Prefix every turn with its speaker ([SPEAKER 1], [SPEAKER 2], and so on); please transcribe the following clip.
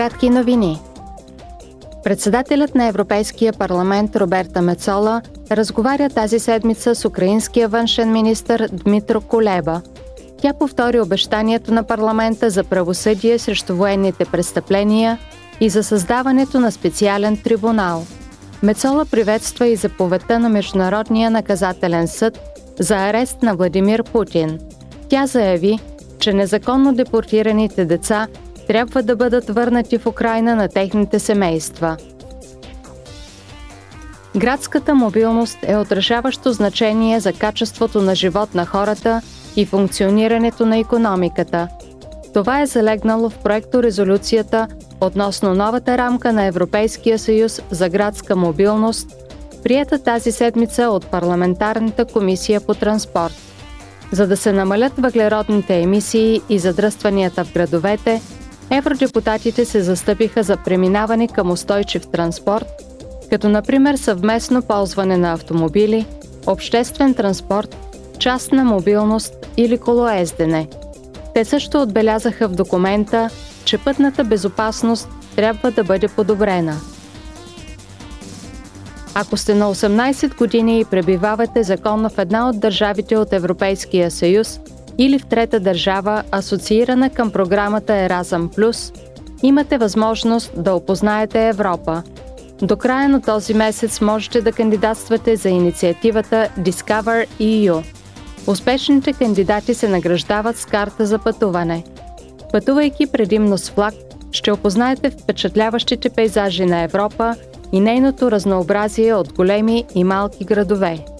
[SPEAKER 1] Кратки новини. Председателят на Европейския парламент Роберта Мецола разговаря тази седмица с украинския външен министр Дмитро Колеба. Тя повтори обещанието на парламента за правосъдие срещу военните престъпления и за създаването на специален трибунал. Мецола приветства и заповедта на Международния наказателен съд за арест на Владимир Путин. Тя заяви, че незаконно депортираните деца трябва да бъдат върнати в Украина на техните семейства. Градската мобилност е отрешаващо значение за качеството на живот на хората и функционирането на економиката. Това е залегнало в проекто резолюцията относно новата рамка на Европейския съюз за градска мобилност, прията тази седмица от Парламентарната комисия по транспорт. За да се намалят въглеродните емисии и задръстванията в градовете – евродепутатите се застъпиха за преминаване към устойчив транспорт, като например съвместно ползване на автомобили, обществен транспорт, частна мобилност или колоездене. Те също отбелязаха в документа, че пътната безопасност трябва да бъде подобрена. Ако сте на 18 години и пребивавате законно в една от държавите от Европейския съюз – или в трета държава, асоциирана към програмата Erasm+, имате възможност да опознаете Европа. До края на този месец можете да кандидатствате за инициативата Discover EU. Успешните кандидати се награждават с карта за пътуване. Пътувайки предимно с влак, ще опознаете впечатляващите пейзажи на Европа и нейното разнообразие от големи и малки градове –